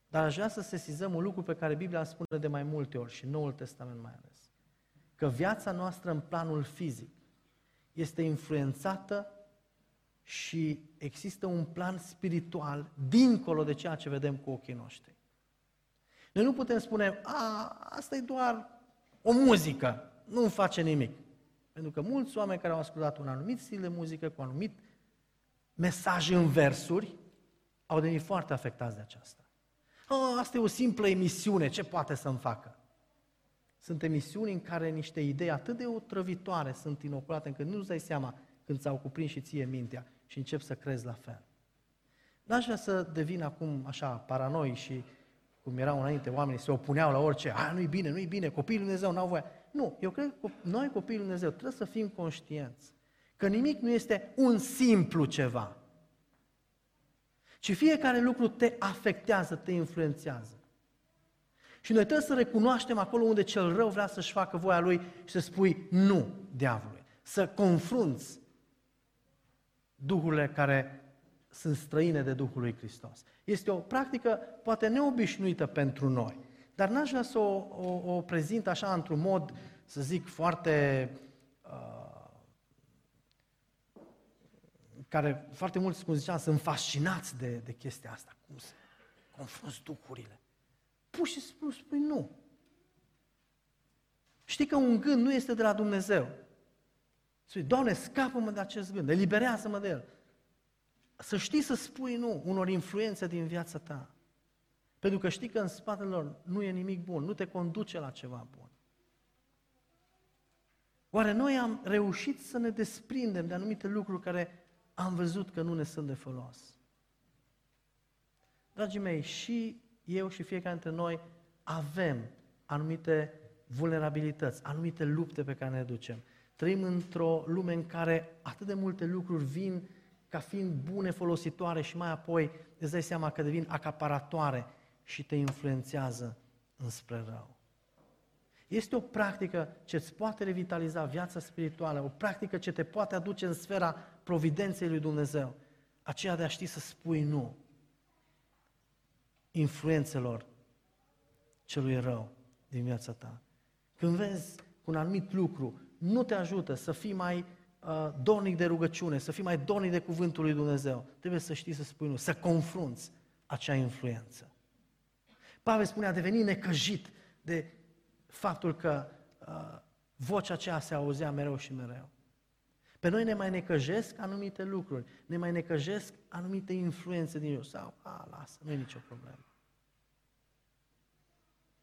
Dar aș vrea să sesizăm un lucru pe care Biblia spune de mai multe ori și Noul Testament mai ales. Că viața noastră în planul fizic este influențată și există un plan spiritual dincolo de ceea ce vedem cu ochii noștri. Noi nu putem spune, a, asta e doar o muzică, nu face nimic. Pentru că mulți oameni care au ascultat un anumit stil de muzică, cu un anumit mesaj în versuri, au devenit foarte afectați de aceasta. Oh, asta e o simplă emisiune, ce poate să-mi facă? Sunt emisiuni în care niște idei atât de otrăvitoare sunt inoculate încât nu-ți dai seama când ți-au cuprins și ție mintea și încep să crezi la fel. N-aș vrea să devin acum așa paranoi și cum erau înainte, oamenii se opuneau la orice, a, nu-i bine, nu-i bine, copiii lui Dumnezeu n-au voie. Nu, eu cred că noi, copiii lui Dumnezeu, trebuie să fim conștienți că nimic nu este un simplu ceva, ci fiecare lucru te afectează, te influențează. Și noi trebuie să recunoaștem acolo unde cel rău vrea să-și facă voia lui și să spui nu diavolului. Să confrunți duhurile care sunt străine de Duhul lui Hristos. Este o practică poate neobișnuită pentru noi, dar n-aș vrea să o, o, o prezint așa într-un mod, să zic, foarte uh, care foarte mulți, cum ziceam, sunt fascinați de, de chestia asta. Cum să confrunți duhurile? Pur și simplu spui nu. Știi că un gând nu este de la Dumnezeu. Spui, Doamne, scapă-mă de acest gând, eliberează-mă de el. să știi să spui nu unor influențe din viața ta. Pentru că știi că în spatele lor nu e nimic bun, nu te conduce la ceva bun. Oare noi am reușit să ne desprindem de anumite lucruri care am văzut că nu ne sunt de folos? Dragii mei, și eu și fiecare dintre noi avem anumite vulnerabilități, anumite lupte pe care ne ducem. Trăim într-o lume în care atât de multe lucruri vin ca fiind bune, folositoare și mai apoi îți dai seama că devin acaparatoare și te influențează înspre rău. Este o practică ce îți poate revitaliza viața spirituală, o practică ce te poate aduce în sfera providenței lui Dumnezeu, aceea de a ști să spui nu influențelor celui rău din viața ta. Când vezi un anumit lucru nu te ajută să fii mai uh, dornic de rugăciune, să fii mai dornic de cuvântul lui Dumnezeu, trebuie să știi să spui nu, să confrunți acea influență. Pavel spune, a devenit necăjit de faptul că uh, vocea aceea se auzea mereu și mereu. Pe noi ne mai necăjesc anumite lucruri, ne mai necăjesc anumite influențe din eu. Sau, a, lasă, nu e nicio problemă.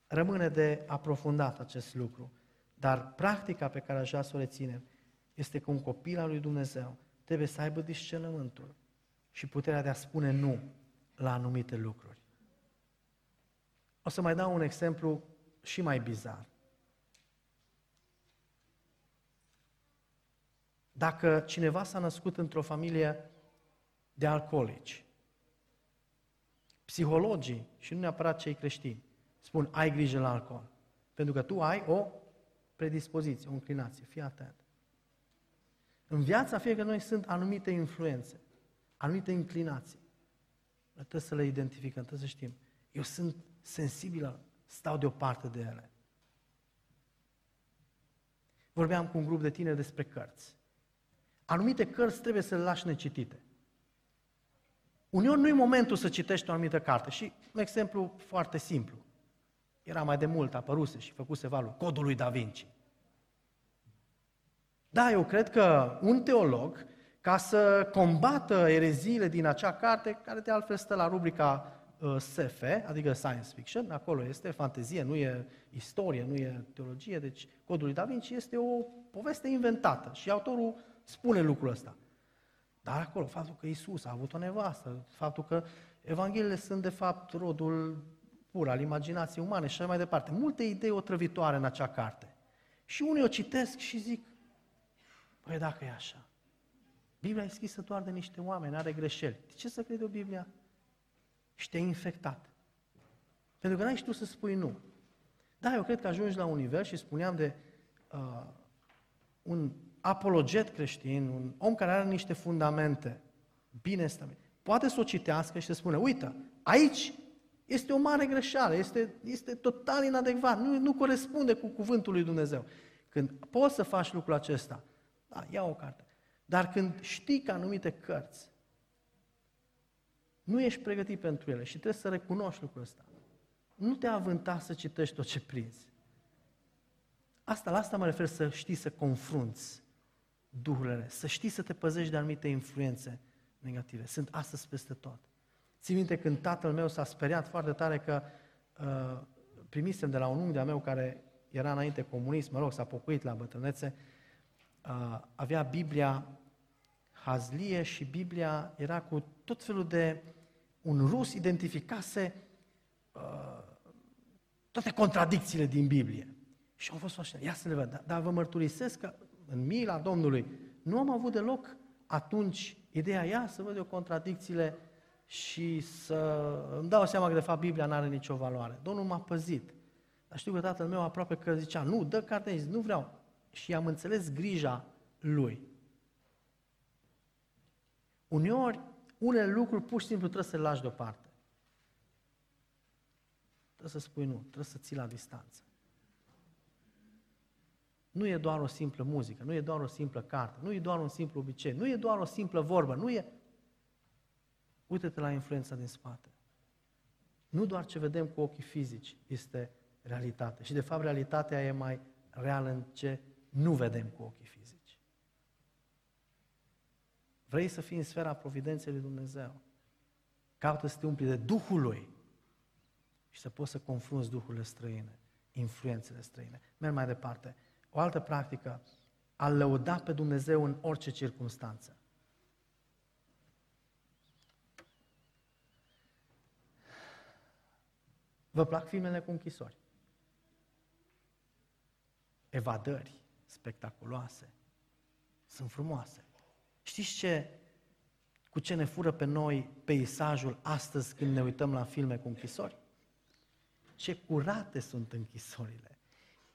Rămâne de aprofundat acest lucru. Dar practica pe care aș vrea să o reținem este că un copil al lui Dumnezeu trebuie să aibă discernământul și puterea de a spune nu la anumite lucruri. O să mai dau un exemplu și mai bizar. Dacă cineva s-a născut într-o familie de alcoolici, psihologii, și nu neapărat cei creștini, spun ai grijă la alcool. Pentru că tu ai o predispoziție, o înclinație. Fii atent. În viața fiecare noi sunt anumite influențe, anumite inclinații. Trebuie să le identificăm, trebuie să știm. Eu sunt sensibilă, stau deoparte de ele. Vorbeam cu un grup de tineri despre cărți. Anumite cărți trebuie să le lași necitite. Uneori nu e momentul să citești o anumită carte. Și un exemplu foarte simplu. Era mai de mult, apăruse și făcuse valul, codul lui Da Vinci. Da, eu cred că un teolog, ca să combată ereziile din acea carte, care de altfel stă la rubrica uh, SF, adică science fiction, acolo este fantezie, nu e istorie, nu e teologie, deci codul lui Da Vinci este o poveste inventată și autorul spune lucrul ăsta. Dar acolo, faptul că Isus a avut o nevastă, faptul că Evangheliile sunt de fapt rodul pur al imaginației umane și așa mai departe. Multe idei otrăvitoare în acea carte. Și unii o citesc și zic, păi dacă e așa, Biblia e scrisă doar de niște oameni, are greșeli. De ce să crede o Biblia? Și te-ai infectat. Pentru că n-ai știut să spui nu. Da, eu cred că ajungi la un nivel și spuneam de uh, un apologet creștin, un om care are niște fundamente bine stabilite. Poate să o citească și să spună, uite, aici este o mare greșeală, este, este total inadecvat, nu, nu corespunde cu cuvântul lui Dumnezeu. Când poți să faci lucrul acesta, da, ia o carte. Dar când știi că anumite cărți nu ești pregătit pentru ele și trebuie să recunoști lucrul ăsta, nu te avânta să citești tot ce prinzi. Asta, la asta mă refer să știi să confrunți duhurile, să știi să te păzești de anumite influențe negative. Sunt astăzi peste tot. Țin minte când tatăl meu s-a speriat foarte tare că uh, primisem de la un unghi de-a meu care era înainte comunist, mă rog, s-a pocăit la bătrânețe, uh, avea Biblia Hazlie și Biblia era cu tot felul de... Un rus identificase uh, toate contradicțiile din Biblie. Și am fost așa, ia să le văd, dar, dar vă mărturisesc că în mila Domnului nu am avut deloc atunci ideea, ia să văd eu contradicțiile și să îmi dau seama că de fapt Biblia nu are nicio valoare. Domnul m-a păzit. Dar știu că tatăl meu aproape că zicea, nu, dă cartea aici, nu vreau. Și am înțeles grija lui. Uneori, unele lucruri pur și simplu trebuie să le lași deoparte. Trebuie să spui nu, trebuie să ții la distanță. Nu e doar o simplă muzică, nu e doar o simplă carte, nu e doar un simplu obicei, nu e doar o simplă vorbă, nu e Uită-te la influența din spate. Nu doar ce vedem cu ochii fizici este realitate. Și de fapt realitatea e mai reală în ce nu vedem cu ochii fizici. Vrei să fii în sfera providenței lui Dumnezeu? Caută să te umpli de Duhul Lui și să poți să confrunți duhurile străine, influențele străine. Merg mai departe. O altă practică, a lăuda pe Dumnezeu în orice circunstanță. Vă plac filmele cu închisori? Evadări spectaculoase. Sunt frumoase. Știți ce, cu ce ne fură pe noi peisajul astăzi când ne uităm la filme cu închisori? Ce curate sunt închisorile.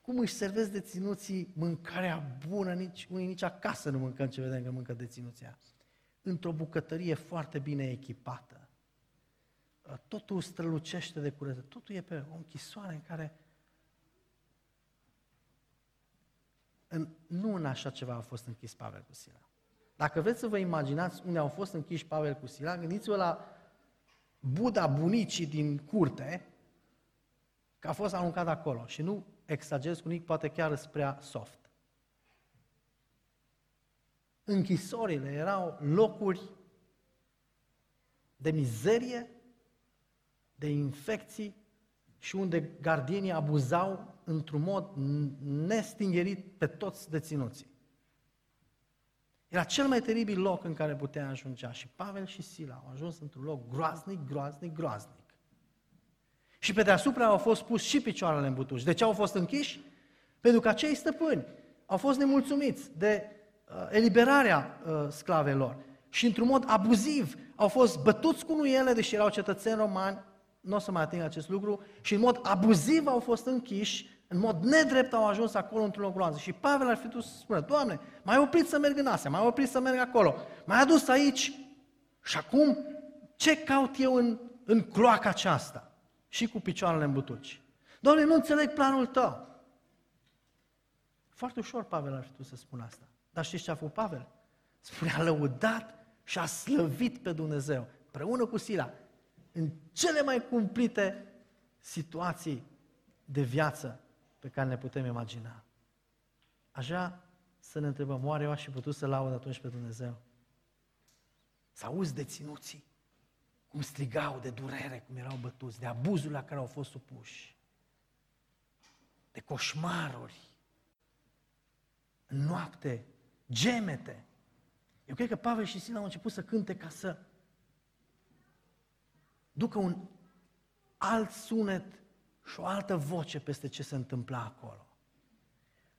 Cum își servesc deținuții mâncarea bună, nici, unii nici acasă nu mâncăm ce vedem că mâncă deținuția. Într-o bucătărie foarte bine echipată. Totul strălucește de curăță. Totul e pe o închisoare în care în, nu în așa ceva a fost închis Pavel cu Sila. Dacă vreți să vă imaginați unde au fost închiși Pavel cu Sila, gândiți-vă la Buda bunicii din curte, că a fost aruncat acolo. Și nu exagerez cu nimic, poate chiar spre soft. Închisorile erau locuri de mizerie, de infecții și unde gardienii abuzau într-un mod nestingerit pe toți deținuții. Era cel mai teribil loc în care putea ajunge. Și Pavel și Sila au ajuns într-un loc groaznic, groaznic, groaznic. Și pe deasupra au fost pus și picioarele în butuci. De ce au fost închiși? Pentru că acei stăpâni au fost nemulțumiți de uh, eliberarea uh, sclavelor și într-un mod abuziv au fost bătuți cu nuiele, deși erau cetățeni romani, nu o să mai ating acest lucru, și în mod abuziv au fost închiși, în mod nedrept au ajuns acolo într-un loc groază. Și Pavel ar fi dus să spună, Doamne, mai oprit să merg în Asia, mai oprit să merg acolo, mai adus aici și acum ce caut eu în, în cloaca aceasta? Și cu picioarele în butuci. Doamne, nu înțeleg planul tău. Foarte ușor Pavel ar fi tu să spună asta. Dar știți ce a făcut Pavel? Spune, a lăudat și a slăvit pe Dumnezeu, împreună cu Sila, în cele mai cumplite situații de viață pe care ne putem imagina. Așa să ne întrebăm, oare eu aș fi putut să laud atunci pe Dumnezeu? Să auzi deținuții, cum strigau de durere, cum erau bătuți, de abuzul la care au fost supuși, de coșmaruri, în noapte, gemete. Eu cred că Pavel și Sila au început să cânte ca să ducă un alt sunet și o altă voce peste ce se întâmpla acolo.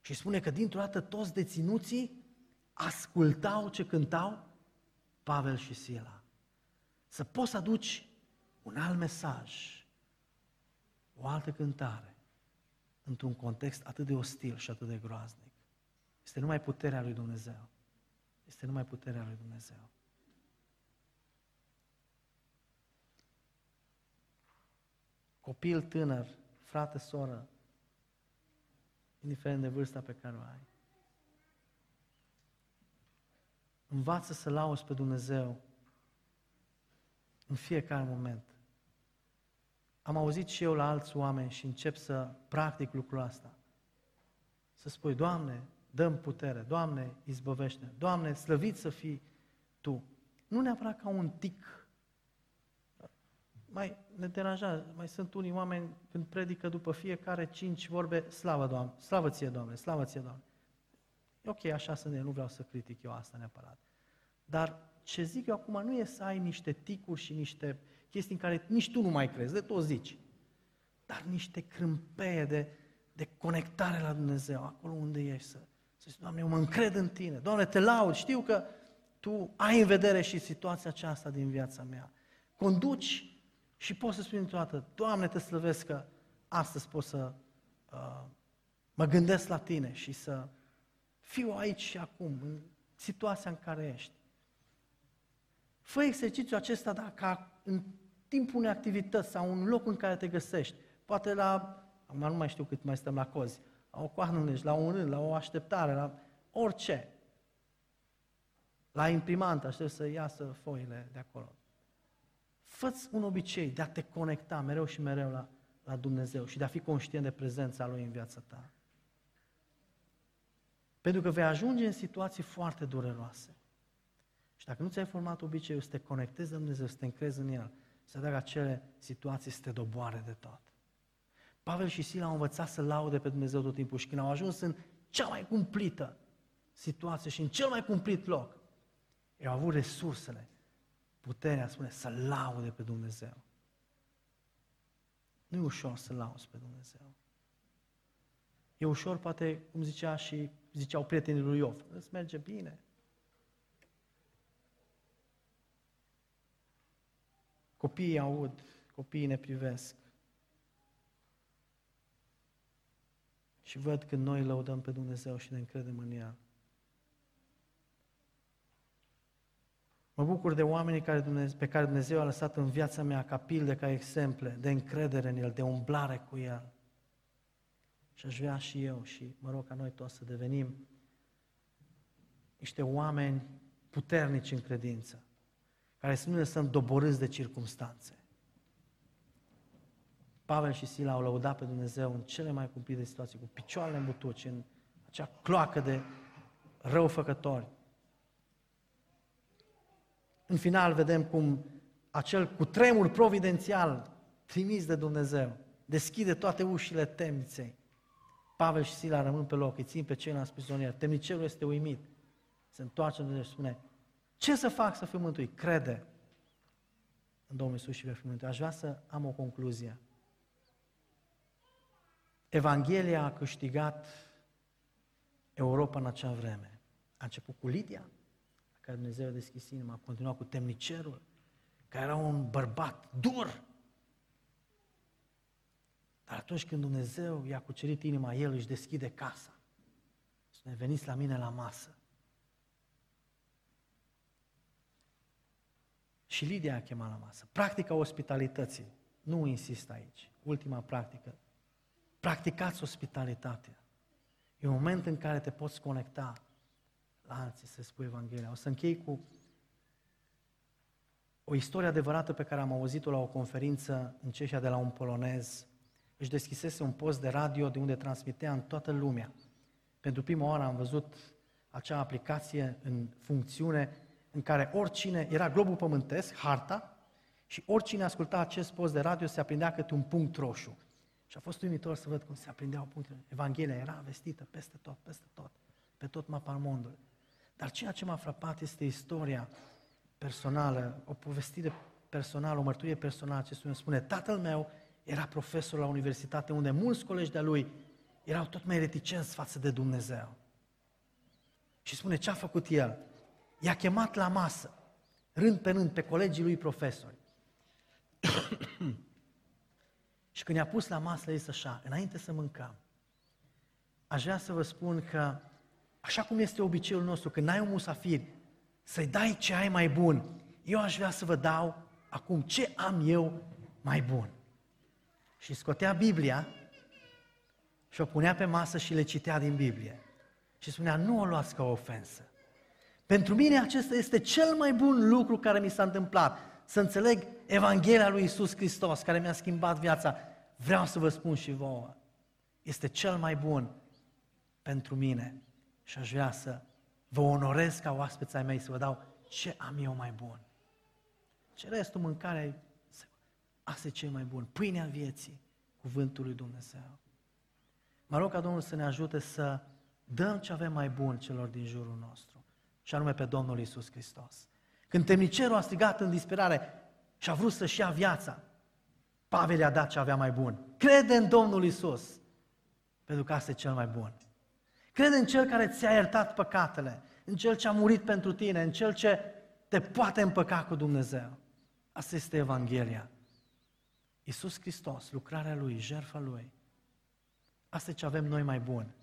Și spune că dintr-o dată toți deținuții ascultau ce cântau Pavel și Sila. Să poți să aduci un alt mesaj, o altă cântare, într-un context atât de ostil și atât de groaznic. Este numai puterea lui Dumnezeu. Este numai puterea lui Dumnezeu. Copil tânăr, frate, soră, indiferent de vârsta pe care o ai. Învață să lauzi pe Dumnezeu în fiecare moment. Am auzit și eu la alți oameni și încep să practic lucrul ăsta. Să spui, Doamne, dăm putere, Doamne, izbăvește, Doamne, slăvit să fii Tu. Nu neapărat ca un tic mai ne deranjează, mai sunt unii oameni când predică după fiecare cinci vorbe, slavă Doamne, slavă ție Doamne, slavă ție Doamne. E ok, așa sunt eu, nu vreau să critic eu asta neapărat. Dar ce zic eu acum nu e să ai niște ticuri și niște chestii în care nici tu nu mai crezi, de tot zici. Dar niște crâmpeie de, de conectare la Dumnezeu, acolo unde ești, să, să zici, Doamne, eu mă încred în Tine, Doamne, te laud, știu că Tu ai în vedere și situația aceasta din viața mea. Conduci și poți să spui într-o dată, Doamne, te slăvesc că astăzi pot să uh, mă gândesc la tine și să fiu aici și acum, în situația în care ești. Fă exercițiul acesta dacă în timpul unei activități sau un loc în care te găsești, poate la, acum nu mai știu cât mai stăm la cozi, la o coană la un rând, la o așteptare, la orice. La imprimantă, aștept să iasă foile de acolo. Fă-ți un obicei de a te conecta mereu și mereu la, la Dumnezeu și de a fi conștient de prezența Lui în viața ta. Pentru că vei ajunge în situații foarte dureroase. Și dacă nu ți-ai format obiceiul să te conectezi la Dumnezeu, să te încrezi în El, să dea acele situații să te doboare de tot. Pavel și Sila au învățat să laude pe Dumnezeu tot timpul și când au ajuns în cea mai cumplită situație și în cel mai cumplit loc, ei au avut resursele, puterea, spune, să laude pe Dumnezeu. Nu e ușor să lauzi pe Dumnezeu. E ușor, poate, cum zicea și ziceau prietenii lui Iov, îți merge bine. Copiii aud, copiii ne privesc. Și văd când noi lăudăm pe Dumnezeu și ne încredem în El. Mă bucur de oamenii care Dumnezeu, pe care Dumnezeu a lăsat în viața mea ca pilde, ca exemple de încredere în El, de umblare cu El. Și aș vrea și eu și mă rog ca noi toți să devenim niște oameni puternici în credință, care să nu ne sunt doborâți de circumstanțe. Pavel și Sila au lăudat pe Dumnezeu în cele mai cumplite situații, cu picioarele în butuci, în acea cloacă de răufăcători. În final vedem cum acel cutremur providențial trimis de Dumnezeu deschide toate ușile temniței. Pavel și Sila rămân pe loc, îi țin pe ceilalți prizonieri. Temnicerul este uimit. Se întoarce Dumnezeu și spune, ce să fac să fiu mântuit? Crede în Domnul Iisus și vei fi mântuit. Aș vrea să am o concluzie. Evanghelia a câștigat Europa în acea vreme. A început cu Lidia, care Dumnezeu a deschis inima, a continuat cu temnicerul, care era un bărbat dur. Dar atunci când Dumnezeu i-a cucerit inima, El își deschide casa. Spune, veniți la mine la masă. Și Lidia a chemat la masă. Practica ospitalității. Nu insist aici. Ultima practică. Practicați ospitalitatea. E un moment în care te poți conecta la alții să spui Evanghelia. O să închei cu o istorie adevărată pe care am auzit-o la o conferință în Ceșia de la un polonez. Își deschisese un post de radio de unde transmitea în toată lumea. Pentru prima oară am văzut acea aplicație în funcțiune în care oricine, era globul pământesc, harta, și oricine asculta acest post de radio se aprindea câte un punct roșu. Și a fost uimitor să văd cum se aprindeau punctele. Evanghelia era vestită peste tot, peste tot, pe tot mapamondul. Dar ceea ce m-a frapat este istoria personală, o povestire personală, o mărturie personală. Acestui îmi spune, tatăl meu era profesor la universitate unde mulți colegi de-a lui erau tot mai reticenți față de Dumnezeu. Și spune, ce a făcut el? I-a chemat la masă, rând pe rând, pe colegii lui profesori. și când i-a pus la masă, zis așa, înainte să mâncăm, aș vrea să vă spun că, așa cum este obiceiul nostru, când ai un musafir, să-i dai ce ai mai bun, eu aș vrea să vă dau acum ce am eu mai bun. Și scotea Biblia și o punea pe masă și le citea din Biblie. Și spunea, nu o luați ca o ofensă. Pentru mine acesta este cel mai bun lucru care mi s-a întâmplat. Să înțeleg Evanghelia lui Isus Hristos, care mi-a schimbat viața. Vreau să vă spun și vouă. Este cel mai bun pentru mine. Și aș vrea să vă onorez ca oaspeți ai mei, să vă dau ce am eu mai bun. Ce restul mâncare, asta e cel mai bun. Pâinea vieții, cuvântul lui Dumnezeu. Mă rog ca Domnul să ne ajute să dăm ce avem mai bun celor din jurul nostru și anume pe Domnul Isus Hristos. Când temnicerul a strigat în disperare și a vrut să-și ia viața, Pavel i-a dat ce avea mai bun. Crede în Domnul Isus, pentru că asta e cel mai bun. Crede în Cel care ți-a iertat păcatele, în Cel ce a murit pentru tine, în Cel ce te poate împăca cu Dumnezeu. Asta este Evanghelia. Iisus Hristos, lucrarea Lui, jertfa Lui. Asta e ce avem noi mai bun.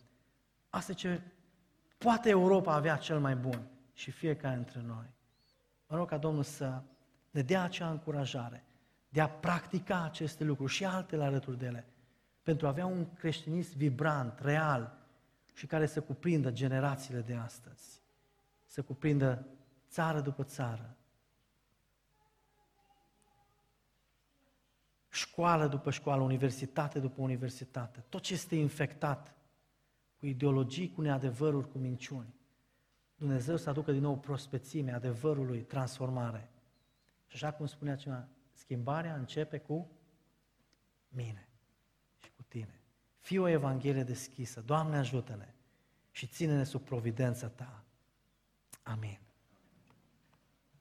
Asta e ce poate Europa avea cel mai bun și fiecare dintre noi. Mă rog ca Domnul să ne dea acea încurajare de a practica aceste lucruri și altele alături de ele, pentru a avea un creștinism vibrant, real și care să cuprindă generațiile de astăzi, să cuprindă țară după țară, școală după școală, universitate după universitate, tot ce este infectat cu ideologii, cu neadevăruri, cu minciuni Dumnezeu să aducă din nou prospețime, adevărului, transformare. Și așa cum spunea cineva, schimbarea începe cu mine și cu tine. Fii o Evanghelie deschisă. Doamne, ajută-ne și ține-ne sub providența Ta. Amin.